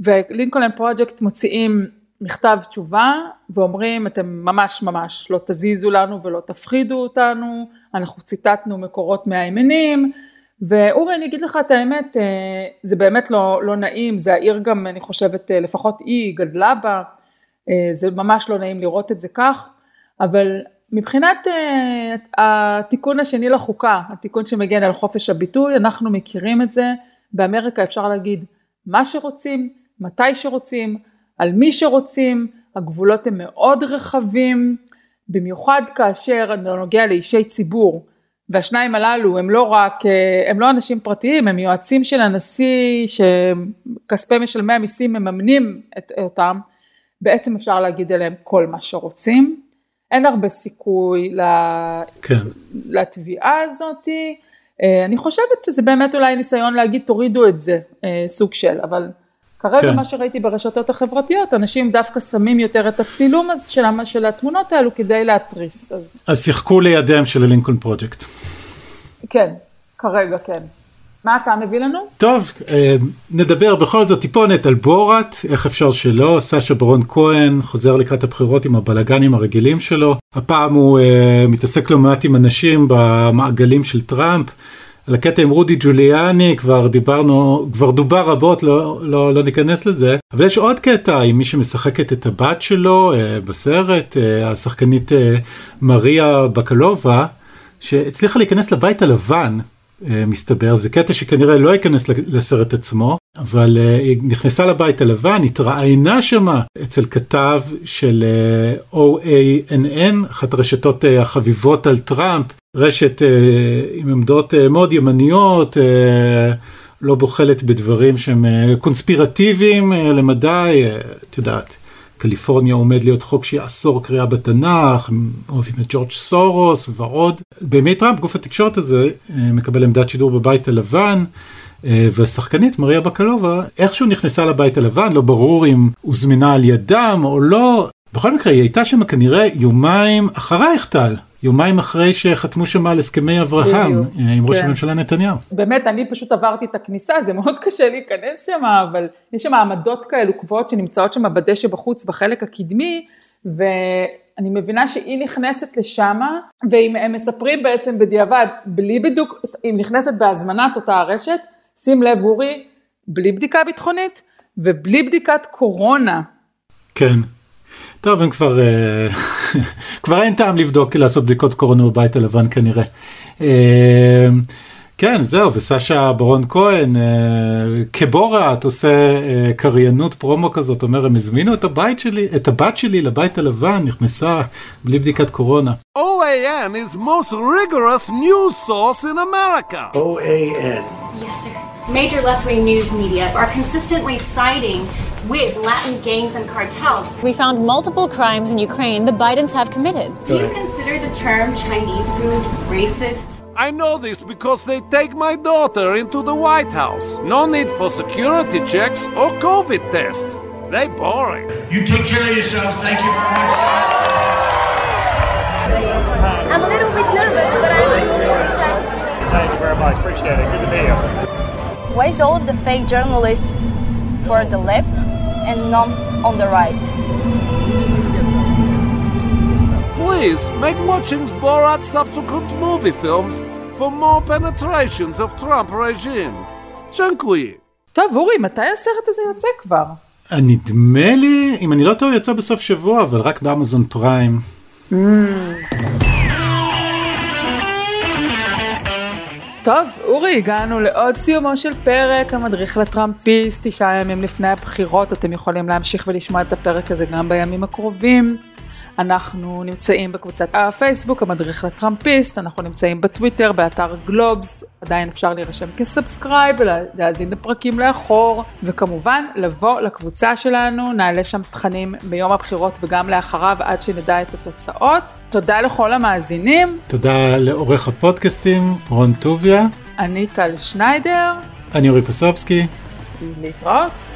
ולינקולן פרויקט מוציאים מכתב תשובה ואומרים אתם ממש ממש לא תזיזו לנו ולא תפחידו אותנו, אנחנו ציטטנו מקורות מהימנים ואורי אני אגיד לך את האמת אה, זה באמת לא, לא נעים, זה העיר גם אני חושבת אה, לפחות היא גדלה בה, זה ממש לא נעים לראות את זה כך, אבל מבחינת התיקון השני לחוקה, התיקון שמגן על חופש הביטוי, אנחנו מכירים את זה, באמריקה אפשר להגיד מה שרוצים, מתי שרוצים, על מי שרוצים, הגבולות הם מאוד רחבים, במיוחד כאשר זה נוגע לאישי ציבור, והשניים הללו הם לא רק, אה, הם לא אנשים פרטיים, הם יועצים של הנשיא שכספי משלמי המיסים מממנים את אותם, בעצם אפשר להגיד עליהם כל מה שרוצים. אין הרבה סיכוי כן. לתביעה הזאתי. אה, אני חושבת שזה באמת אולי ניסיון להגיד תורידו את זה, אה, סוג של, אבל כרגע כן. מה שראיתי ברשתות החברתיות, אנשים דווקא שמים יותר את הצילום הזה של, של התמונות האלו כדי להתריס. אז... אז שיחקו לידיהם של הלינקולן פרויקט. כן, כרגע כן. מה אתה מביא לנו? טוב, אה, נדבר בכל זאת טיפונת על בורת, איך אפשר שלא, סשה ברון כהן חוזר לקראת הבחירות עם הבלגנים הרגילים שלו, הפעם הוא uh, מתעסק לא מעט עם אנשים במעגלים של טראמפ. על הקטע עם רודי ג'וליאני כבר דיברנו, כבר דובר רבות, לא, לא, לא ניכנס לזה, אבל יש עוד קטע עם מי שמשחקת את הבת שלו uh, בסרט, uh, השחקנית uh, מריה בקלובה, שהצליחה להיכנס לבית הלבן. אה, מסתבר, זה קטע שכנראה לא ייכנס לסרט עצמו, אבל אה, היא נכנסה לבית הלבן, התראיינה שמה אצל כתב של אה, OANN, אחת הרשתות החביבות על טראמפ, רשת עם עמדות מאוד ימניות, לא בוחלת בדברים שהם קונספירטיביים למדי, את יודעת. קליפורניה עומד להיות חוק שיאסור קריאה בתנ"ך, אוהבים את ג'ורג' סורוס ועוד. בימי טראמפ גוף התקשורת הזה אה, מקבל עמדת שידור בבית הלבן. אה, והשחקנית מריה בקלובה איכשהו נכנסה לבית הלבן, לא ברור אם הוזמנה על ידם או לא. בכל מקרה היא הייתה שם כנראה יומיים אחרייך טל. יומיים אחרי שחתמו שם על הסכמי אברהם בדיוק, אה, עם ראש כן. הממשלה נתניהו. באמת, אני פשוט עברתי את הכניסה, זה מאוד קשה להיכנס שם, אבל יש שם עמדות כאלו קבועות שנמצאות שם בדשא בחוץ בחלק הקדמי, ואני מבינה שהיא נכנסת לשם, והם מספרים בעצם בדיעבד, בלי בדיוק, היא נכנסת בהזמנת אותה הרשת, שים לב אורי, בלי בדיקה ביטחונית ובלי בדיקת קורונה. כן. טוב, הם כבר, אה, כבר אין טעם לבדוק, לעשות בדיקות קורונה בבית הלבן כנראה. אה, כן, זהו, וסשה ברון כהן, אה, כבורת, עושה קריינות פרומו כזאת, אומר, הם הזמינו את הבית שלי, את הבת שלי לבית הלבן, נכנסה בלי בדיקת קורונה. OAN is most rigorous news source in America. OAN. Yes, sir. major left-wing news media are consistently siding with Latin gangs and cartels. We found multiple crimes in Ukraine the Bidens have committed. Do you consider the term Chinese food racist? I know this because they take my daughter into the White House. No need for security checks or COVID tests. They boring. You take care of yourselves. Thank you very much. I'm a little bit nervous, but I'm really excited to meet you. Thank you very much. Appreciate it. Good to meet you. Why is all of the fake journalists for the left and none on the right? Please make watching Borat subsequent movie films for more penetrations of Trump regime. Dziękuję. טוב, אורי, מתי הסרט הזה יוצא כבר? נדמה לי, אם אני לא טועה, יצא בסוף שבוע, אבל רק באמזון פריים. טוב, אורי, הגענו לעוד סיומו של פרק המדריך לטראמפיסט, תשעה ימים לפני הבחירות, אתם יכולים להמשיך ולשמוע את הפרק הזה גם בימים הקרובים. אנחנו נמצאים בקבוצת הפייסבוק, המדריך לטראמפיסט, אנחנו נמצאים בטוויטר, באתר גלובס, עדיין אפשר להירשם כ subscribe ולהאזין לפרקים לאחור, וכמובן לבוא לקבוצה שלנו, נעלה שם תכנים ביום הבחירות וגם לאחריו עד שנדע את התוצאות. תודה לכל המאזינים, תודה לעורך הפודקאסטים, רון טוביה. אני טל שניידר, אני אורי פסובסקי. להתראות.